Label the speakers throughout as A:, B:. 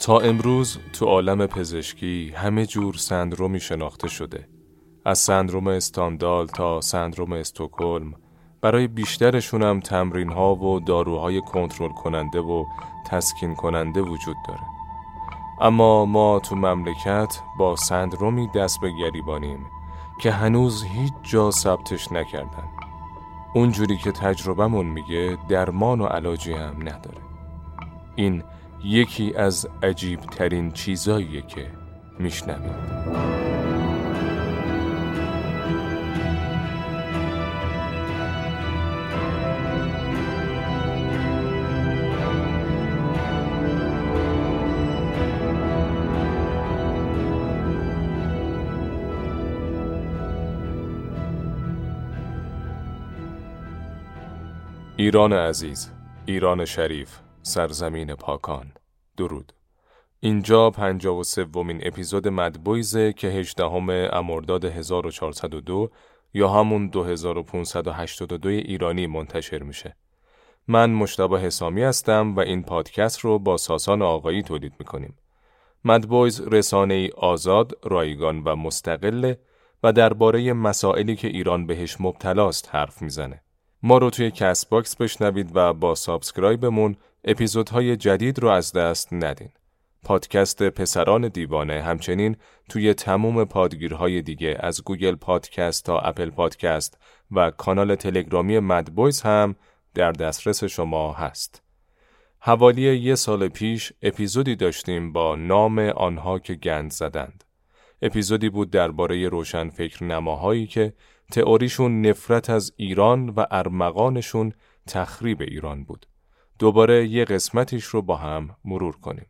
A: تا امروز تو عالم پزشکی همه جور سندرومی شناخته شده. از سندروم استاندال تا سندروم استوکلم برای بیشترشون هم تمرین ها و داروهای کنترل کننده و تسکین کننده وجود داره. اما ما تو مملکت با سندرومی دست به گریبانیم که هنوز هیچ جا ثبتش نکردن. اونجوری که تجربهمون میگه درمان و علاجی هم نداره. این یکی از عجیب ترین چیزاییه که میشنوید ایران عزیز، ایران شریف، سرزمین پاکان درود اینجا پنجاه و سومین اپیزود مدبویزه که هجدهم امرداد 1402 یا همون 2582 ایرانی منتشر میشه. من مشتبه حسامی هستم و این پادکست رو با ساسان آقایی تولید می‌کنیم. مدبویز رسانه ای آزاد، رایگان و مستقله و درباره مسائلی که ایران بهش مبتلاست حرف می‌زنه. ما رو توی Castbox بشنوید و با subscribe مون اپیزودهای جدید رو از دست ندین. پادکست پسران دیوانه همچنین توی تموم پادگیرهای دیگه از گوگل پادکست تا اپل پادکست و کانال تلگرامی MadBoys هم در دسترس شما هست. حوالی یه سال پیش اپیزودی داشتیم با نام آنها که گند زدند. اپیزودی بود درباره روشن فکر نماهایی که تئوریشون نفرت از ایران و ارمغانشون تخریب ایران بود. دوباره یه قسمتیش رو با هم مرور کنیم.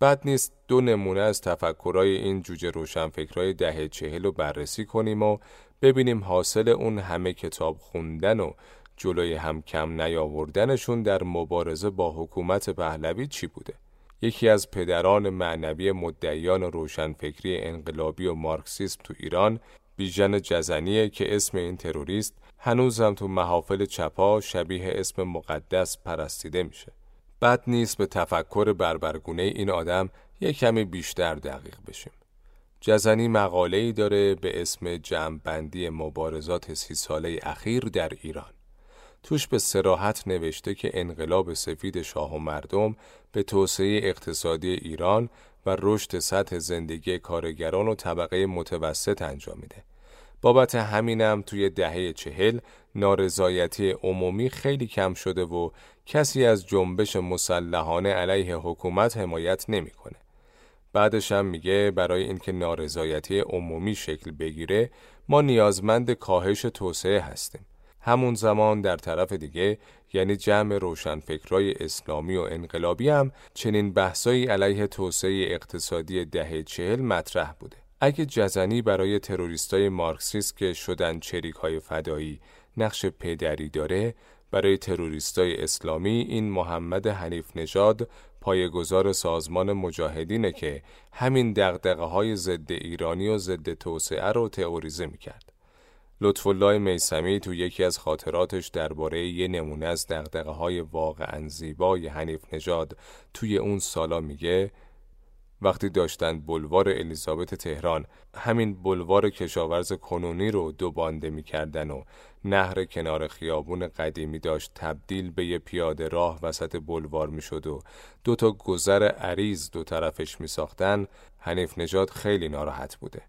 A: بد نیست دو نمونه از تفکرای این جوجه روشنفکرای دهه چهل رو بررسی کنیم و ببینیم حاصل اون همه کتاب خوندن و جلوی هم کم نیاوردنشون در مبارزه با حکومت پهلوی چی بوده. یکی از پدران معنوی مدعیان روشنفکری انقلابی و مارکسیسم تو ایران بیژن جزنیه که اسم این تروریست هنوزم تو محافل چپا شبیه اسم مقدس پرستیده میشه. بد نیست به تفکر بربرگونه این آدم یک کمی بیشتر دقیق بشیم. جزنی مقاله ای داره به اسم جمعبندی مبارزات سی ساله اخیر در ایران. توش به سراحت نوشته که انقلاب سفید شاه و مردم به توسعه اقتصادی ایران و رشد سطح زندگی کارگران و طبقه متوسط انجام میده. بابت همینم توی دهه چهل نارضایتی عمومی خیلی کم شده و کسی از جنبش مسلحانه علیه حکومت حمایت نمی‌کنه. بعدش هم میگه برای اینکه نارضایتی عمومی شکل بگیره ما نیازمند کاهش توسعه هستیم. همون زمان در طرف دیگه یعنی جمع روشنفکرای اسلامی و انقلابی هم چنین بحثایی علیه توسعه اقتصادی دهه چهل مطرح بوده. اگه جزنی برای تروریستای مارکسیست که شدن چریک های فدایی نقش پدری داره برای تروریستای اسلامی این محمد حنیف نژاد پایگزار سازمان مجاهدینه که همین دقدقه های ضد ایرانی و ضد توسعه رو تئوریزه می‌کرد. لطف الله میسمی تو یکی از خاطراتش درباره یه نمونه از دقدقه های واقعا زیبای حنیف نژاد توی اون سالا میگه وقتی داشتند بلوار الیزابت تهران همین بلوار کشاورز کنونی رو دو بانده می‌کردن و نهر کنار خیابون قدیمی داشت تبدیل به یه پیاده راه وسط بلوار می‌شد و دو تا گذر عریض دو طرفش میساختن حنیف نجات خیلی ناراحت بوده.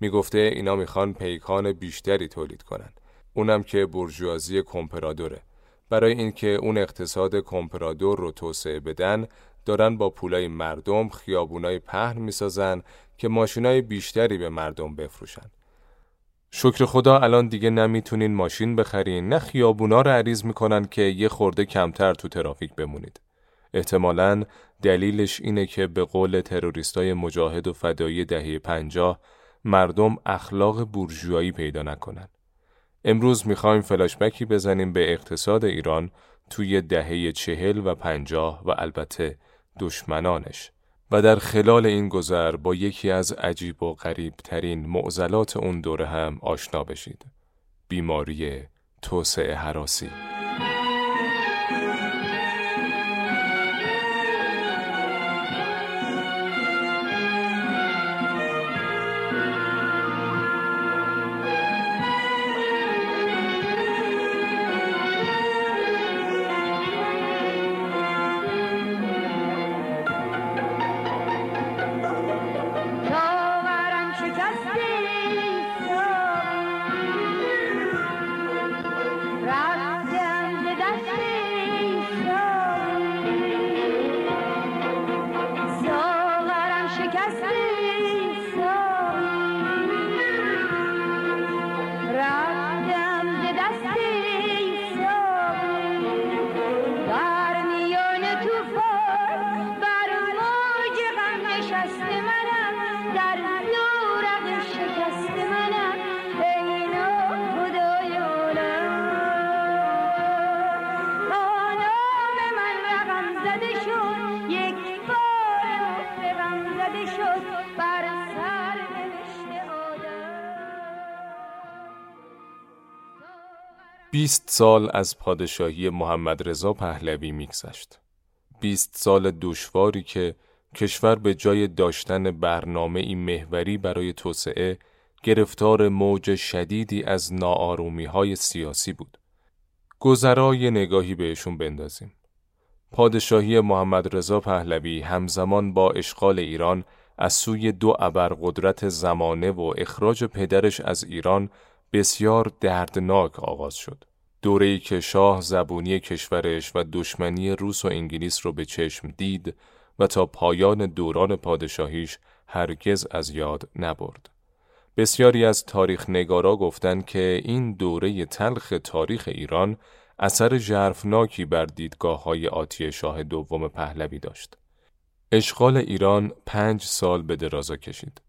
A: می‌گفته اینا می‌خوان پیکان بیشتری تولید کنن. اونم که برجوازی کمپرادوره. برای اینکه اون اقتصاد کمپرادور رو توسعه بدن دارن با پولای مردم خیابونای پهن می‌سازن که ماشینای بیشتری به مردم بفروشن. شکر خدا الان دیگه نمی‌تونین ماشین بخرین نه خیابونا رو عریض می‌کنن که یه خورده کمتر تو ترافیک بمونید. احتمالا دلیلش اینه که به قول تروریستای مجاهد و فدایی دهه پنجاه مردم اخلاق بورژوایی پیدا نکنن. امروز می‌خوایم فلاشبکی بزنیم به اقتصاد ایران توی دهه چهل و پنجاه و البته دشمنانش و در خلال این گذر با یکی از عجیب و غریب ترین معضلات اون دوره هم آشنا بشید. بیماری توسعه حراسی. بیست سال از پادشاهی محمد رضا پهلوی میگذشت. بیست سال دشواری که کشور به جای داشتن برنامه ای محوری برای توسعه گرفتار موج شدیدی از ناآرومی های سیاسی بود. گذرای نگاهی بهشون بندازیم. پادشاهی محمد رضا پهلوی همزمان با اشغال ایران از سوی دو ابرقدرت زمانه و اخراج پدرش از ایران بسیار دردناک آغاز شد. دوره‌ای که شاه زبونی کشورش و دشمنی روس و انگلیس رو به چشم دید و تا پایان دوران پادشاهیش هرگز از یاد نبرد. بسیاری از تاریخ نگارا گفتند که این دوره تلخ تاریخ ایران اثر ژرفناکی بر دیدگاه های آتی شاه دوم پهلوی داشت. اشغال ایران پنج سال به درازا کشید.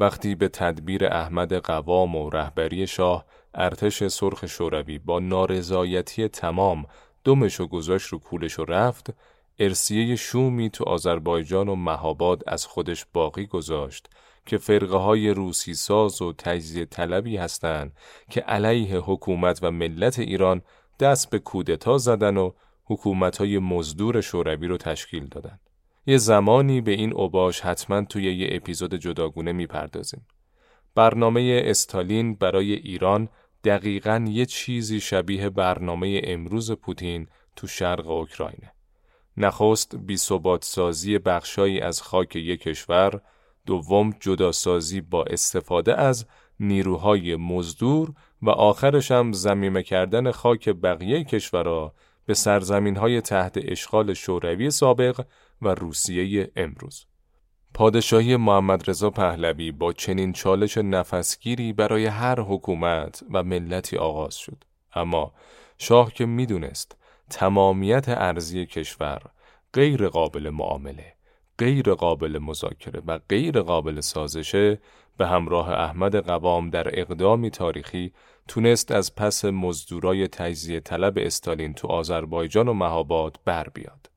A: وقتی به تدبیر احمد قوام و رهبری شاه ارتش سرخ شوروی با نارضایتی تمام دمش و گذاشت رو کولش و رفت ارسیه شومی تو آذربایجان و مهاباد از خودش باقی گذاشت که فرقه های روسی ساز و تجزیه طلبی هستند که علیه حکومت و ملت ایران دست به کودتا زدن و حکومت های مزدور شوروی رو تشکیل دادن. یه زمانی به این اوباش حتما توی یه اپیزود جداگونه می‌پردازیم. برنامه استالین برای ایران دقیقا یه چیزی شبیه برنامه امروز پوتین تو شرق اوکراینه. نخست بی سازی بخشایی از خاک یک کشور، دوم جداسازی با استفاده از نیروهای مزدور و آخرش هم زمیمه کردن خاک بقیه کشورها به سرزمین های تحت اشغال شوروی سابق و روسیه امروز. پادشاهی محمد رضا پهلوی با چنین چالش نفسگیری برای هر حکومت و ملتی آغاز شد. اما شاه که می‌دونست تمامیت ارزی کشور غیر قابل معامله، غیر قابل مذاکره و غیر قابل سازشه به همراه احمد قوام در اقدامی تاریخی تونست از پس مزدورای تجزیه طلب استالین تو آذربایجان و مهاباد بر بیاد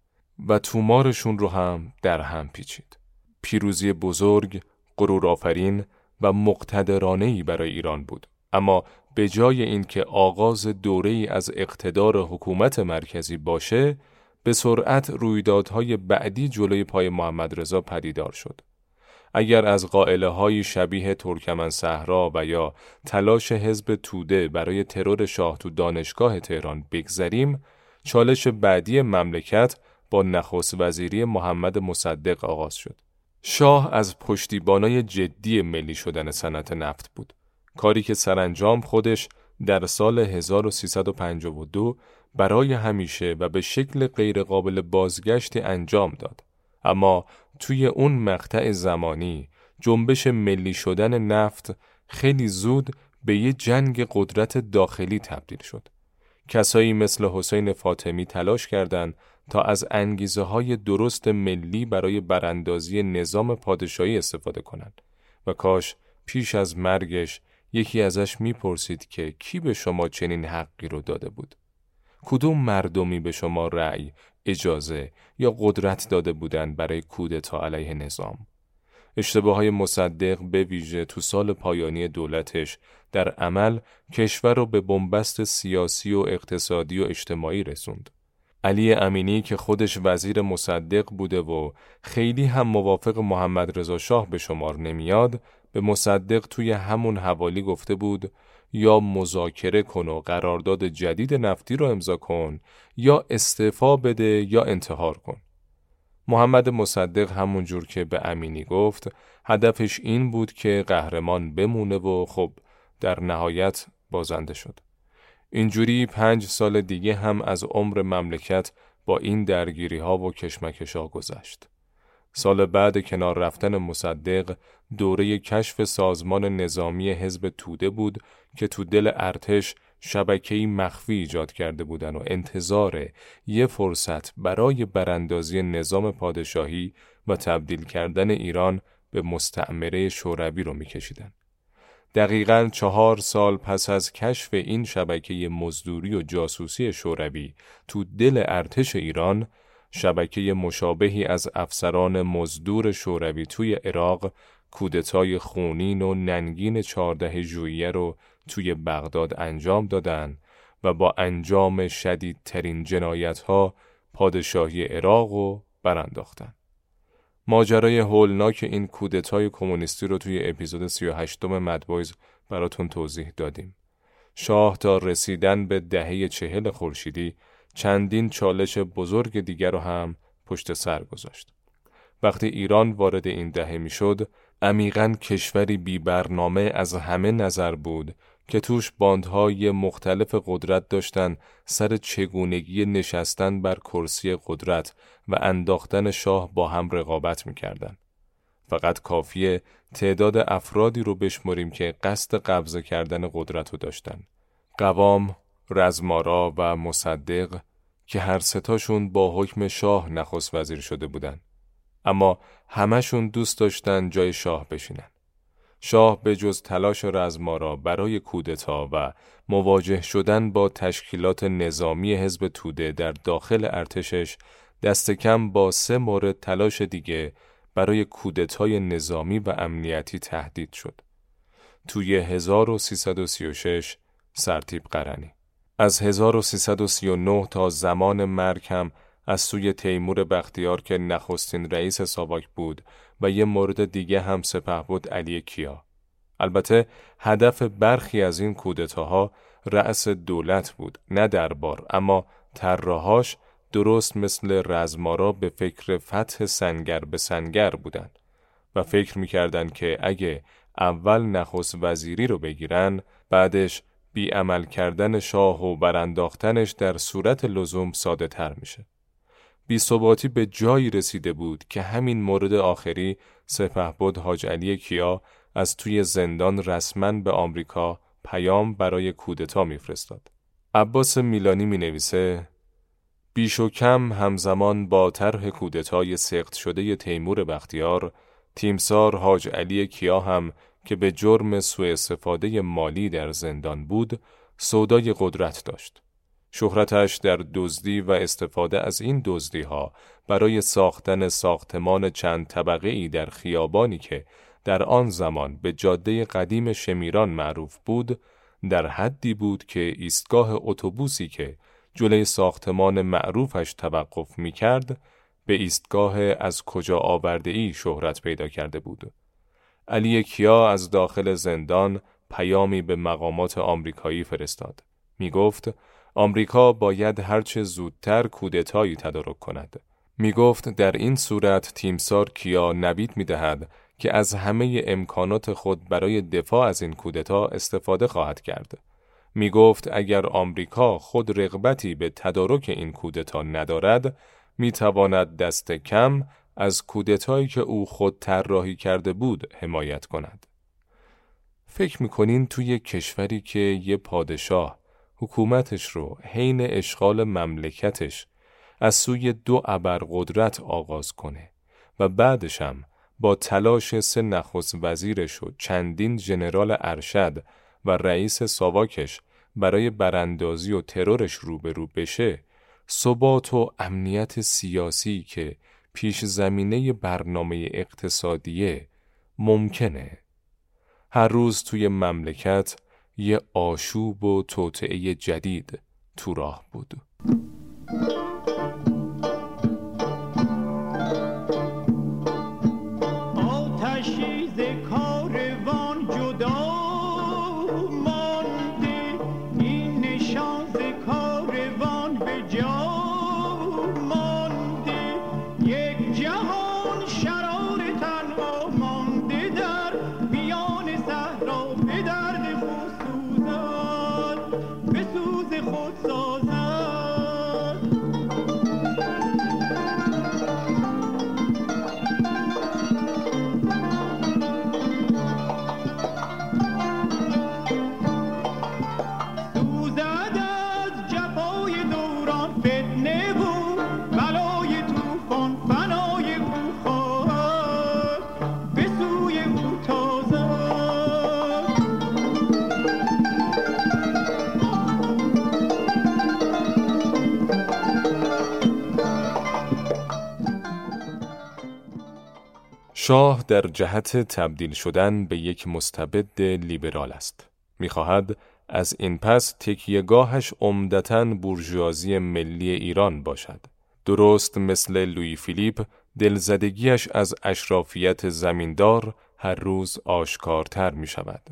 A: و تومارشون رو هم در هم پیچید. پیروزی بزرگ، غرور آفرین و مقتدرانهی برای ایران بود. اما به جای اینکه آغاز دوره ای از اقتدار حکومت مرکزی باشه، به سرعت رویدادهای بعدی جلوی پای محمد رضا پدیدار شد. اگر از قائله های شبیه ترکمن صحرا و یا تلاش حزب توده برای ترور شاه تو دانشگاه تهران بگذریم، چالش بعدی مملکت با نخست وزیری محمد مصدق آغاز شد. شاه از پشتیبانای جدی ملی شدن صنعت نفت بود. کاری که سرانجام خودش در سال 1352 برای همیشه و به شکل غیرقابل بازگشت انجام داد. اما توی اون مقطع زمانی جنبش ملی شدن نفت خیلی زود به یه جنگ قدرت داخلی تبدیل شد. کسایی مثل حسین فاطمی تلاش کردند تا از انگیزه های درست ملی برای براندازی نظام پادشاهی استفاده کنند. و کاش پیش از مرگش یکی ازش می‌پرسید که کی به شما چنین حقی رو داده بود؟ کدوم مردمی به شما رأی اجازه یا قدرت داده بودند برای کودتا علیه نظام؟ اشتباه های مصدق به ویژه تو سال پایانی دولتش در عمل کشور رو به بنبست سیاسی و اقتصادی و اجتماعی رسوند. علی امینی که خودش وزیر مصدق بوده و خیلی هم موافق محمد رضا شاه به شمار نمیاد به مصدق توی همون حوالی گفته بود یا مذاکره کن و قرارداد جدید نفتی رو امضا کن یا استعفا بده یا انتحار کن. محمد مصدق همون جور که به امینی گفت هدفش این بود که قهرمان بمونه و خب در نهایت بازنده شد. اینجوری پنج سال دیگه هم از عمر مملکت با این درگیری ها و کشمکش ها گذشت. سال بعد کنار رفتن مصدق دوره کشف سازمان نظامی حزب توده بود که تو دل ارتش شبکه‌ای مخفی ایجاد کرده بودن و انتظار یه فرصت برای براندازی نظام پادشاهی و تبدیل کردن ایران به مستعمره شوروی رو میکشیدن. دقیقا چهار سال پس از کشف این شبکه مزدوری و جاسوسی شوروی تو دل ارتش ایران شبکه مشابهی از افسران مزدور شوروی توی عراق کودتای خونین و ننگین چهارده ژوئیه رو توی بغداد انجام دادن و با انجام شدیدترین جنایت ها پادشاهی عراق و برانداختن. ماجرای هولناک این کودتای کمونیستی رو توی اپیزود 38 مدبایز براتون توضیح دادیم. شاه تا رسیدن به دهه چهل خورشیدی چندین چالش بزرگ دیگر رو هم پشت سر گذاشت. وقتی ایران وارد این دهه می‌شد، عمیقا کشوری بی برنامه از همه نظر بود که توش باندهای مختلف قدرت داشتن سر چگونگی نشستن بر کرسی قدرت و انداختن شاه با هم رقابت می‌کردن. فقط کافیه تعداد افرادی رو بشمریم که قصد قبضه کردن قدرت رو داشتن. قوام، رزمارا و مصدق که هر ستاشون با حکم شاه نخست وزیر شده بودن. اما همشون دوست داشتن جای شاه بشینن. شاه به جز تلاش رزمارا برای کودتا و مواجه شدن با تشکیلات نظامی حزب توده در داخل ارتشش دست کم با سه مورد تلاش دیگه برای کودتای نظامی و امنیتی تهدید شد. توی 1336 سرتیب قرنی از 1339 تا زمان مرگ هم از سوی تیمور بختیار که نخستین رئیس ساواک بود و یه مورد دیگه هم سپه بود علی کیا. البته هدف برخی از این کودتاها رأس دولت بود نه دربار اما طراحاش درست مثل رزمارا به فکر فتح سنگر به سنگر بودند و فکر می‌کردند که اگه اول نخست وزیری رو بگیرن بعدش بیعمل کردن شاه و برانداختنش در صورت لزوم ساده تر میشه. ثباتی به جایی رسیده بود که همین مورد آخری بود حاج علی کیا از توی زندان رسما به آمریکا پیام برای کودتا میفرستاد. عباس میلانی می نویسه بیش و کم همزمان با طرح کودتای سخت شده تیمور بختیار تیمسار حاج علی کیا هم که به جرم سوء استفاده مالی در زندان بود سودای قدرت داشت. شهرتش در دزدی و استفاده از این دزدی ها برای ساختن ساختمان چند طبقه ای در خیابانی که در آن زمان به جاده قدیم شمیران معروف بود در حدی بود که ایستگاه اتوبوسی که جلوی ساختمان معروفش توقف می کرد به ایستگاه از کجا آورده ای شهرت پیدا کرده بود. علی کیا از داخل زندان پیامی به مقامات آمریکایی فرستاد. می گفت آمریکا باید هرچه زودتر کودتایی تدارک کند. می گفت در این صورت تیمسار کیا نوید می دهد که از همه امکانات خود برای دفاع از این کودتا استفاده خواهد کرد. می گفت اگر آمریکا خود رغبتی به تدارک این کودتا ندارد می تواند دست کم از کودتایی که او خود طراحی کرده بود حمایت کند. فکر می‌کنین توی کشوری که یه پادشاه حکومتش رو حین اشغال مملکتش از سوی دو ابرقدرت آغاز کنه و بعدش هم با تلاش سه نخست وزیرش و چندین ژنرال ارشد و رئیس ساواکش برای براندازی و ترورش روبرو بشه ثبات و امنیت سیاسی که پیش زمینه برنامه اقتصادیه ممکنه. هر روز توی مملکت یه آشوب و توطعه جدید تو راه بود. شاه در جهت تبدیل شدن به یک مستبد لیبرال است. می‌خواهد از این پس تکیهگاهش عمدتا بورژوازی ملی ایران باشد. درست مثل لوی فیلیپ دلزدگیش از اشرافیت زمیندار هر روز آشکارتر می شود.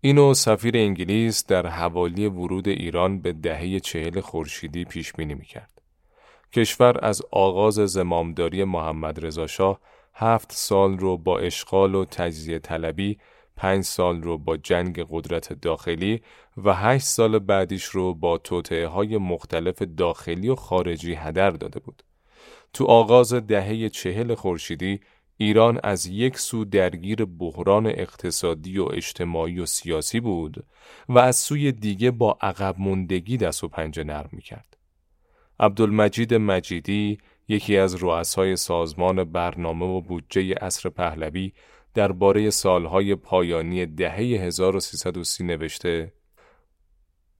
A: اینو سفیر انگلیس در حوالی ورود ایران به دهه چهل خورشیدی پیش بینی می کرد. کشور از آغاز زمامداری محمد رضا شاه هفت سال رو با اشغال و تجزیه طلبی پنج سال رو با جنگ قدرت داخلی و هشت سال بعدیش رو با توطعه های مختلف داخلی و خارجی هدر داده بود. تو آغاز دهه چهل خورشیدی ایران از یک سو درگیر بحران اقتصادی و اجتماعی و سیاسی بود و از سوی دیگه با عقب موندگی دست و پنجه نرم می‌کرد. عبدالمجید مجیدی یکی از رؤسای سازمان برنامه و بودجه اصر پهلوی درباره سالهای پایانی دهه 1330 نوشته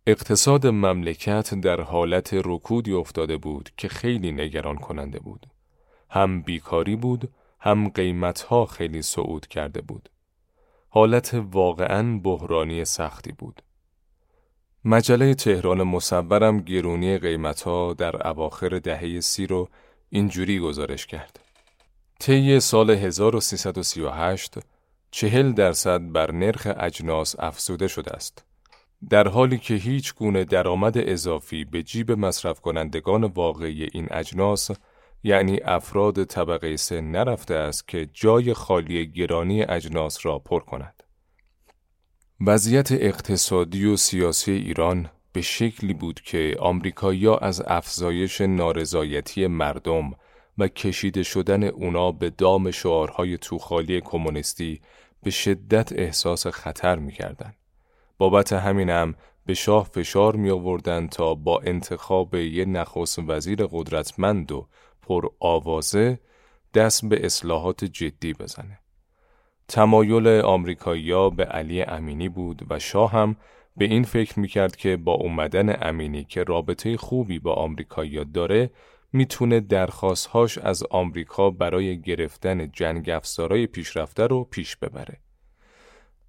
A: اقتصاد مملکت در حالت رکودی افتاده بود که خیلی نگران کننده بود. هم بیکاری بود، هم قیمتها خیلی صعود کرده بود. حالت واقعا بحرانی سختی بود. مجله تهران مصورم گرونی قیمتها در اواخر دهه سی رو اینجوری گزارش کرد. طی سال 1338 چهل درصد بر نرخ اجناس افزوده شده است. در حالی که هیچ گونه درآمد اضافی به جیب مصرف کنندگان واقعی این اجناس یعنی افراد طبقه سه نرفته است که جای خالی گرانی اجناس را پر کند. وضعیت اقتصادی و سیاسی ایران به شکلی بود که آمریکایی‌ها از افزایش نارضایتی مردم و کشیده شدن اونا به دام شعارهای توخالی کمونیستی به شدت احساس خطر می‌کردن. بابت همینم به شاه فشار می آوردن تا با انتخاب یه نخست وزیر قدرتمند و پر آوازه دست به اصلاحات جدی بزنه. تمایل آمریکایی‌ها به علی امینی بود و شاه هم به این فکر می‌کرد که با اومدن امینی که رابطه خوبی با آمریکایی‌ها داره می‌تونه درخواستهاش از آمریکا برای گرفتن جنگ افزارای پیشرفته رو پیش ببره.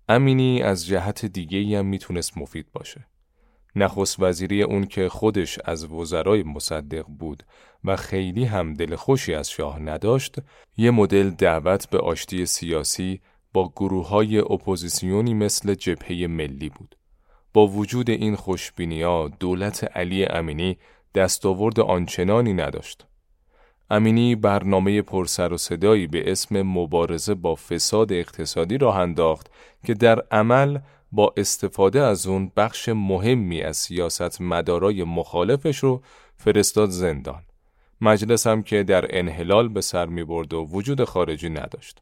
A: امینی از جهت دیگه هم می‌تونست مفید باشه. نخست وزیری اون که خودش از وزرای مصدق بود و خیلی هم دل خوشی از شاه نداشت، یه مدل دعوت به آشتی سیاسی با گروه های اپوزیسیونی مثل جبهه ملی بود. با وجود این خوشبینی دولت علی امینی دستاورد آنچنانی نداشت. امینی برنامه پرسر و صدایی به اسم مبارزه با فساد اقتصادی راه انداخت که در عمل با استفاده از اون بخش مهمی از سیاست مدارای مخالفش رو فرستاد زندان. مجلس هم که در انحلال به سر می برد و وجود خارجی نداشت.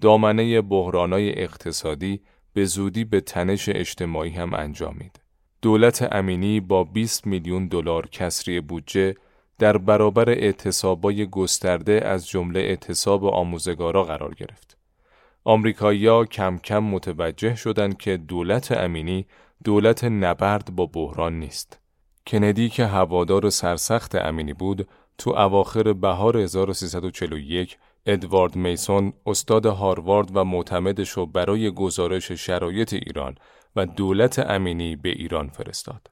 A: دامنه بحرانای اقتصادی به زودی به تنش اجتماعی هم انجامید. دولت امینی با 20 میلیون دلار کسری بودجه در برابر اعتصابای گسترده از جمله اعتصاب آموزگارا قرار گرفت. آمریکایی‌ها کم کم متوجه شدند که دولت امینی دولت نبرد با بحران نیست. کندی که هوادار سرسخت امینی بود، تو اواخر بهار 1341 ادوارد میسون استاد هاروارد و معتمدش برای گزارش شرایط ایران و دولت امینی به ایران فرستاد.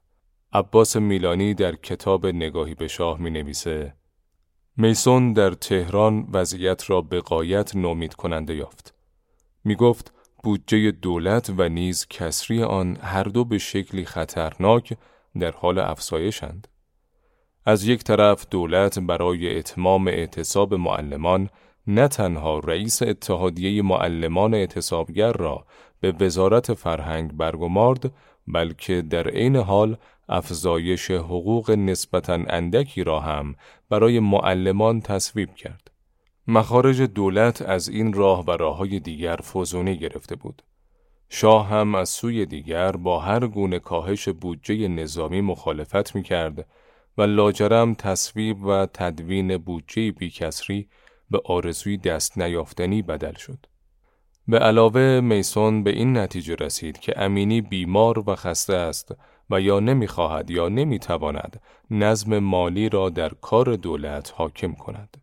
A: عباس میلانی در کتاب نگاهی به شاه می نویسه میسون در تهران وضعیت را به قایت نومید کننده یافت. می گفت بودجه دولت و نیز کسری آن هر دو به شکلی خطرناک در حال افزایشند. از یک طرف دولت برای اتمام اعتصاب معلمان نه تنها رئیس اتحادیه معلمان اعتصابگر را به وزارت فرهنگ برگمارد بلکه در عین حال افزایش حقوق نسبتا اندکی را هم برای معلمان تصویب کرد. مخارج دولت از این راه و راههای دیگر فوزونی گرفته بود. شاه هم از سوی دیگر با هر گونه کاهش بودجه نظامی مخالفت می کرد و لاجرم تصویب و تدوین بودجه بیکسری به آرزوی دست نیافتنی بدل شد. به علاوه میسون به این نتیجه رسید که امینی بیمار و خسته است و یا نمی‌خواهد یا نمی‌تواند نظم مالی را در کار دولت حاکم کند.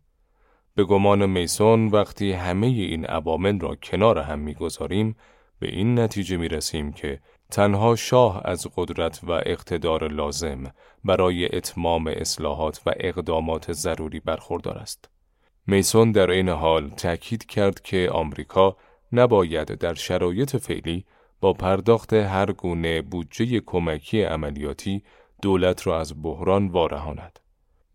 A: به گمان میسون وقتی همه این عوامل را کنار هم می‌گذاریم به این نتیجه می رسیم که تنها شاه از قدرت و اقتدار لازم برای اتمام اصلاحات و اقدامات ضروری برخوردار است. میسون در این حال تأکید کرد که آمریکا نباید در شرایط فعلی با پرداخت هر گونه بودجه کمکی عملیاتی دولت را از بحران وارهاند.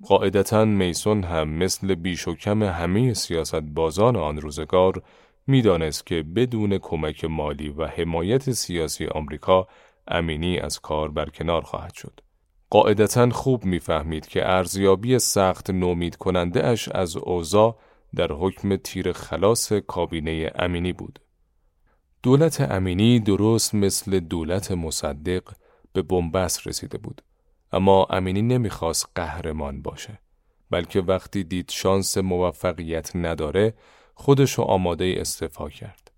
A: قاعدتا میسون هم مثل بیش و کم همه سیاست بازان آن روزگار می‌دانست که بدون کمک مالی و حمایت سیاسی آمریکا امینی از کار برکنار خواهد شد. قاعدتا خوب می‌فهمید که ارزیابی سخت نومید کننده اش از اوضاع در حکم تیر خلاص کابینه امینی بود. دولت امینی درست مثل دولت مصدق به بنبست رسیده بود. اما امینی نمی‌خواست قهرمان باشه. بلکه وقتی دید شانس موفقیت نداره خودشو آماده استفا کرد.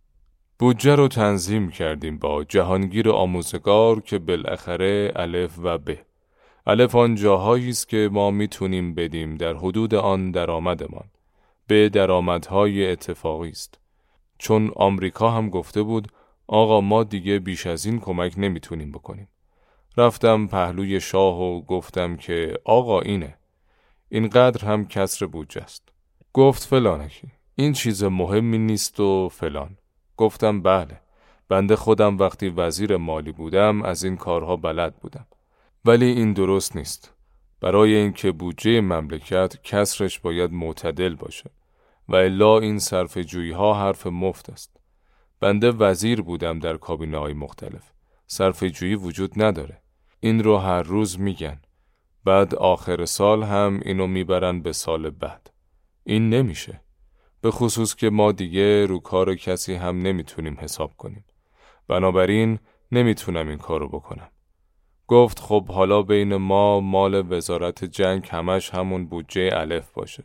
A: بودجه رو تنظیم کردیم با جهانگیر آموزگار که بالاخره الف و ب. الف آن جاهایی است که ما می‌تونیم بدیم در حدود آن درآمدمان. به درآمدهای اتفاقی است. چون آمریکا هم گفته بود آقا ما دیگه بیش از این کمک نمی‌تونیم بکنیم. رفتم پهلوی شاه و گفتم که آقا اینه. اینقدر هم کسر بودجه است. گفت فلانکی. این چیز مهمی نیست و فلان. گفتم بله. بنده خودم وقتی وزیر مالی بودم از این کارها بلد بودم. ولی این درست نیست. برای اینکه بودجه مملکت کسرش باید معتدل باشه و الا این صرف جویی ها حرف مفت است. بنده وزیر بودم در کابینه های مختلف. صرف جویی وجود نداره. این رو هر روز میگن. بعد آخر سال هم اینو می‌برن به سال بعد. این نمیشه. به خصوص که ما دیگه رو کار کسی هم نمی‌تونیم حساب کنیم. بنابراین نمی‌تونم این کارو بکنم. گفت خب حالا بین ما مال وزارت جنگ همش همون بودجه الف باشه.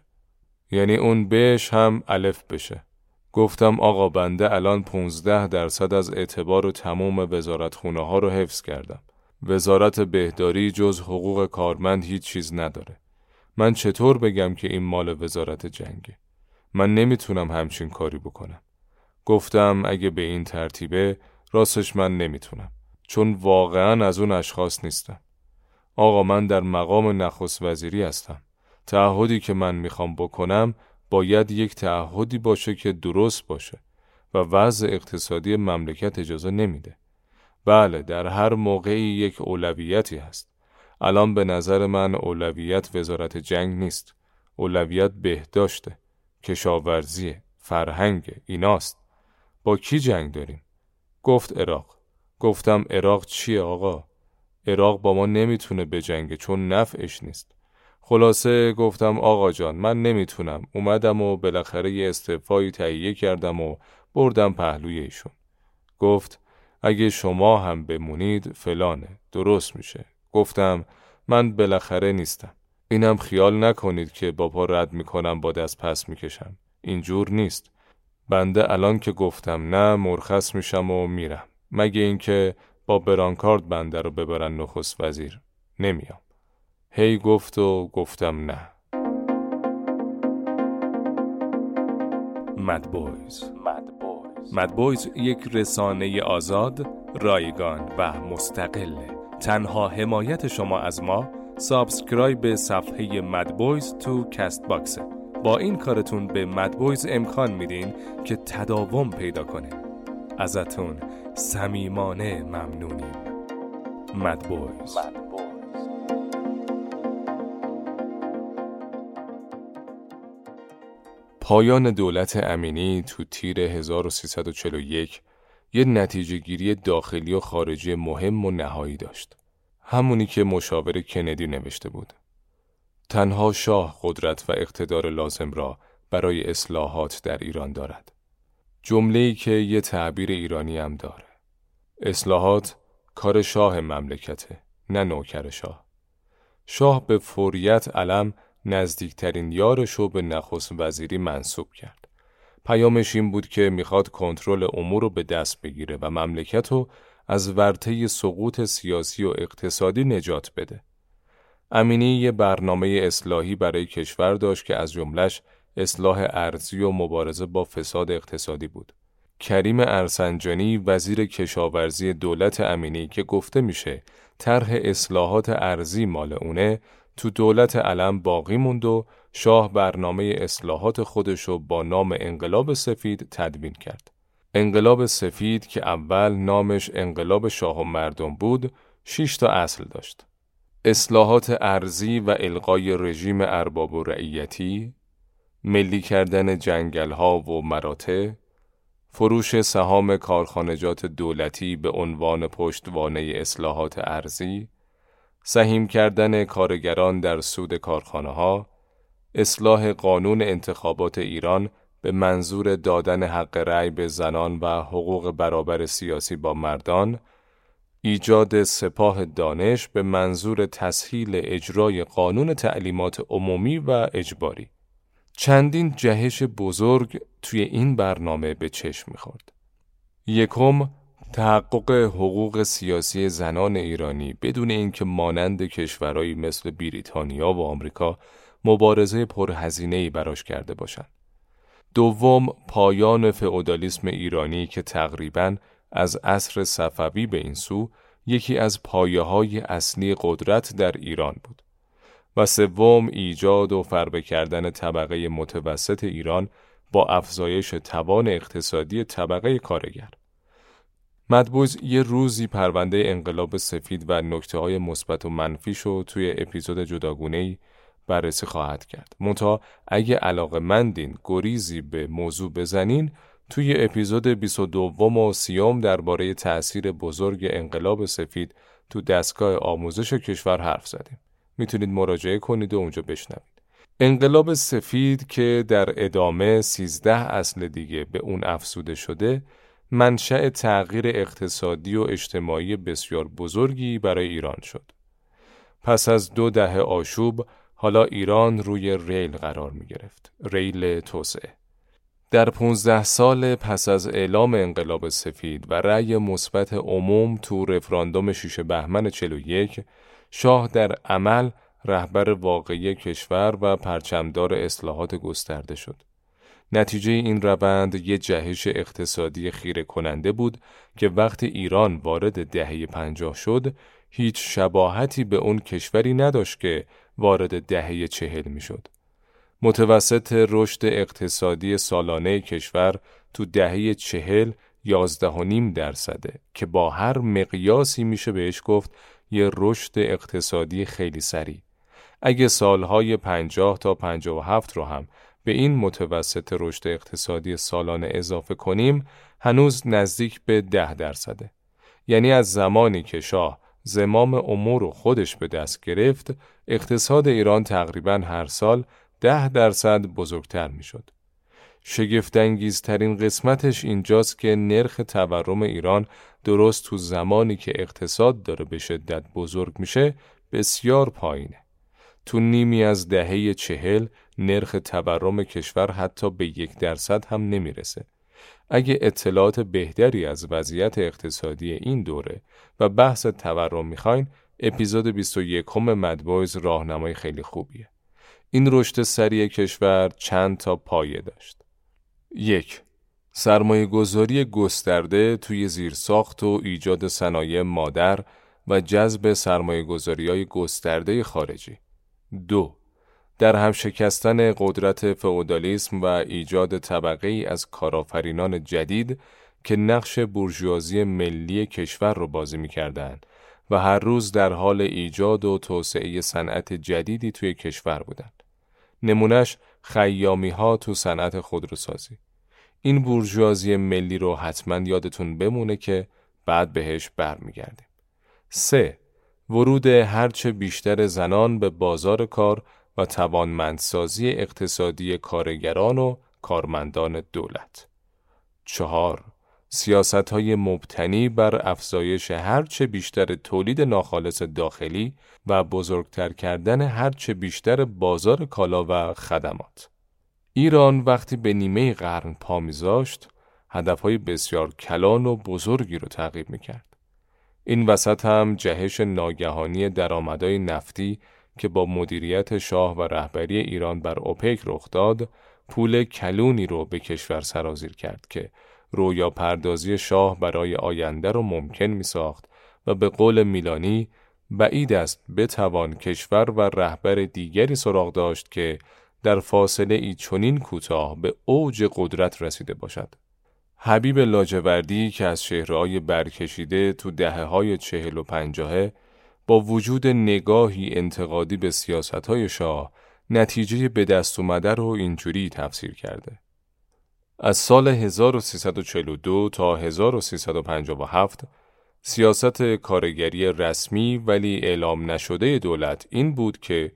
A: یعنی اون بهش هم الف بشه. گفتم آقا بنده الان 15 درصد از اعتبار و تموم وزارت خونه ها رو حفظ کردم. وزارت بهداری جز حقوق کارمند هیچ چیز نداره. من چطور بگم که این مال وزارت جنگه؟ من نمی‌تونم همچین کاری بکنم. گفتم اگه به این ترتیبه راستش من نمی‌تونم. چون واقعا از اون اشخاص نیستم. آقا من در مقام نخست وزیری هستم. تعهدی که من می‌خوام بکنم باید یک تعهدی باشه که درست باشه و وضع اقتصادی مملکت اجازه نمیده. بله در هر موقعی یک اولویتی هست. الان به نظر من اولویت وزارت جنگ نیست. اولویت بهداشته. کشاورزی، فرهنگ، ایناست. با کی جنگ داریم؟ گفت عراق. گفتم عراق چیه آقا؟ عراق با ما نمی‌تونه بجنگه چون نفعش نیست. خلاصه گفتم آقا جان من نمی‌تونم اومدم و بالاخره یه استعفایی تهیه کردم و بردم پهلوی ایشون. گفت اگه شما هم بمونید فلانه درست میشه. گفتم من بالاخره نیستم. اینم خیال نکنید که با پا رد می‌کنم با دست پس می‌کشم. اینجور نیست. بنده الان که گفتم نه مرخص میشم و میرم. مگه اینکه با برانکارد بنده رو ببرن نخست وزیر. نمیام. هی گفت و گفتم نه. MadBoys MadBoys یک رسانه آزاد، رایگان و مستقله. تنها حمایت شما از ما subscribe به صفحه MadBoys تو Castbox ه با این کارتون به مدبویز امکان میدین که تداوم پیدا کنه ازتون صمیمانه ممنونیم مدبویز پایان دولت امینی تو تیر 1341 یه نتیجه گیری داخلی و خارجی مهم و نهایی داشت. همونی که مشاور کندی نوشته بود. تنها شاه قدرت و اقتدار لازم را برای اصلاحات در ایران دارد. جمله که یه تعبیر ایرانی هم داره. اصلاحات کار شاه مملکته نه نوکر شاه. شاه به فوریت علم نزدیکترین یارش رو به نخست وزیری منصوب کرد. پیامش این بود که می‌خواد کنترل امور رو به دست بگیره و مملکت رو از ورطه سقوط سیاسی و اقتصادی نجات بده. امینی یه برنامه اصلاحی برای کشور داشت که از جملش اصلاح ارزی و مبارزه با فساد اقتصادی بود. کریم ارسنجانی وزیر کشاورزی دولت امینی که گفته میشه طرح اصلاحات ارزی مال اونه تو دولت علم باقی موند و شاه برنامه اصلاحات خودشو با نام انقلاب سفید تدوین کرد. انقلاب سفید که اول نامش انقلاب شاه و مردم بود، 6 تا اصل داشت. اصلاحات ارزی و القای رژیم ارباب و رعیتی، ملی کردن جنگل ها و مراتع، فروش سهام کارخانجات دولتی به عنوان پشتوانه اصلاحات ارزی، سهیم کردن کارگران در سود کارخانه ها، اصلاح قانون انتخابات ایران به منظور دادن حق رأی به زنان و حقوق برابر سیاسی با مردان، ایجاد سپاه دانش به منظور تسهیل اجرای قانون تعلیمات عمومی و اجباری. چندین جهش بزرگ توی این برنامه به چشم می‌خورد. یکم تحقق حقوق سیاسی زنان ایرانی بدون اینکه مانند کشورهایی مثل بریتانیا و آمریکا مبارزه پرهزینه‌ای براش کرده باشند. دوم پایان فئودالیسم ایرانی که تقریباً از عصر صفوی به این سو یکی از پایه های اصلی قدرت در ایران بود. و سوم ایجاد و فربه کردن طبقه متوسط ایران با افزایش توان اقتصادی طبقه کارگر. مدبوز یه روزی پرونده انقلاب سفید و نکته های مثبت و منفی شو توی اپیزود جداگونه بررسی خواهد کرد. منتها اگه علاقه مندین گریزی به موضوع بزنین توی اپیزود 22 و 30 درباره تأثیر بزرگ انقلاب سفید تو دستگاه آموزش کشور حرف زدیم. می‌تونید مراجعه کنید و اونجا بشنوید. انقلاب سفید که در ادامه 13 اصل دیگه به اون افسوده شده منشأ تغییر اقتصادی و اجتماعی بسیار بزرگی برای ایران شد. پس از دو دهه آشوب حالا ایران روی ریل قرار می گرفت. ریل توسعه. در 15 سال پس از اعلام انقلاب سفید و رأی مثبت عموم تو رفراندوم 6 بهمن 41 شاه در عمل رهبر واقعی کشور و پرچمدار اصلاحات گسترده شد. نتیجه این روند یک جهش اقتصادی خیره کننده بود که وقتی ایران وارد دهه پنجاه شد هیچ شباهتی به اون کشوری نداشت که وارد دهه چهل می شد. متوسط رشد اقتصادی سالانه کشور تو دهه چهل یازده و نیم درصده که با هر مقیاسی میشه بهش گفت یه رشد اقتصادی خیلی سریع. اگه سالهای پنجاه تا پنجاه و هفت رو هم به این متوسط رشد اقتصادی سالانه اضافه کنیم هنوز نزدیک به ده درصده. یعنی از زمانی که شاه زمام امور رو خودش به دست گرفت اقتصاد ایران تقریبا هر سال ده درصد بزرگتر می شد. شگفتانگیزترین قسمتش اینجاست که نرخ تورم ایران درست تو زمانی که اقتصاد داره به شدت بزرگ میشه بسیار پایینه. تو نیمی از دهه چهل نرخ تورم کشور حتی به یک درصد هم نمی‌رسه. اگه اطلاعات بهتری از وضعیت اقتصادی این دوره و بحث تورم می‌خواین اپیزود 21 مدبویز راهنمای خیلی خوبیه. این رشد سریع کشور چند تا پایه داشت. یک سرمایه گذاری گسترده توی زیرساخت و ایجاد صنایع مادر و جذب سرمایه گذاری های گسترده خارجی. دو در هم شکستن قدرت فئودالیسم و ایجاد طبقه ای از کارآفرینان جدید که نقش برجوازی ملی کشور را بازی می‌کردند و هر روز در حال ایجاد و توسعه صنعت جدیدی توی کشور بودند. نمونش خیامی ها تو صنعت خودروسازی. این بورژوازی ملی رو حتما یادتون بمونه که بعد بهش برمیگردیم. 3. ورود هرچه بیشتر زنان به بازار کار و توانمندسازی اقتصادی کارگران و کارمندان دولت. 4. سیاست های مبتنی بر افزایش هرچه بیشتر تولید ناخالص داخلی و بزرگتر کردن هرچه بیشتر بازار کالا و خدمات. ایران وقتی به نیمه قرن پا میذاشت هدفهای بسیار کلان و بزرگی رو تعقیب می‌کرد. این وسط هم جهش ناگهانی درآمدهای نفتی که با مدیریت شاه و رهبری ایران بر اوپک رخ داد، پول کلونی رو به کشور سرازیر کرد که رویا پردازی شاه برای آینده را ممکن می ساخت و به قول میلانی بعید است بتوان کشور و رهبر دیگری سراغ داشت که در فاصله ای چنین کوتاه به اوج قدرت رسیده باشد. حبیب لاجوردی که از شهرهای برکشیده تو دهه های چهل و پنجاهه با وجود نگاهی انتقادی به سیاست های شاه نتیجه به دست اومده رو اینجوری تفسیر کرده. از سال 1342 تا 1357 سیاست کارگری رسمی ولی اعلام نشده دولت این بود که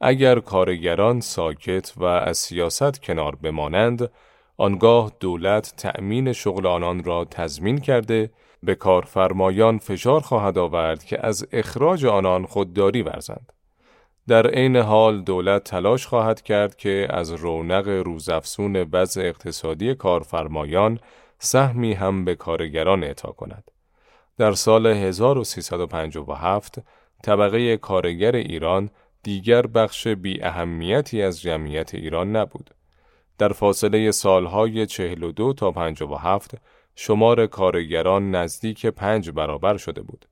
A: اگر کارگران ساکت و از سیاست کنار بمانند آنگاه دولت تأمین شغل آنان را تضمین کرده به کارفرمایان فشار خواهد آورد که از اخراج آنان خودداری ورزند. در عین حال دولت تلاش خواهد کرد که از رونق روزافزون وضع اقتصادی کارفرمایان سهمی هم به کارگران اعطا کند. در سال 1357 طبقه کارگر ایران دیگر بخش بی اهمیتی از جمعیت ایران نبود. در فاصله سالهای 42 تا 57 شمار کارگران نزدیک پنج برابر شده بود.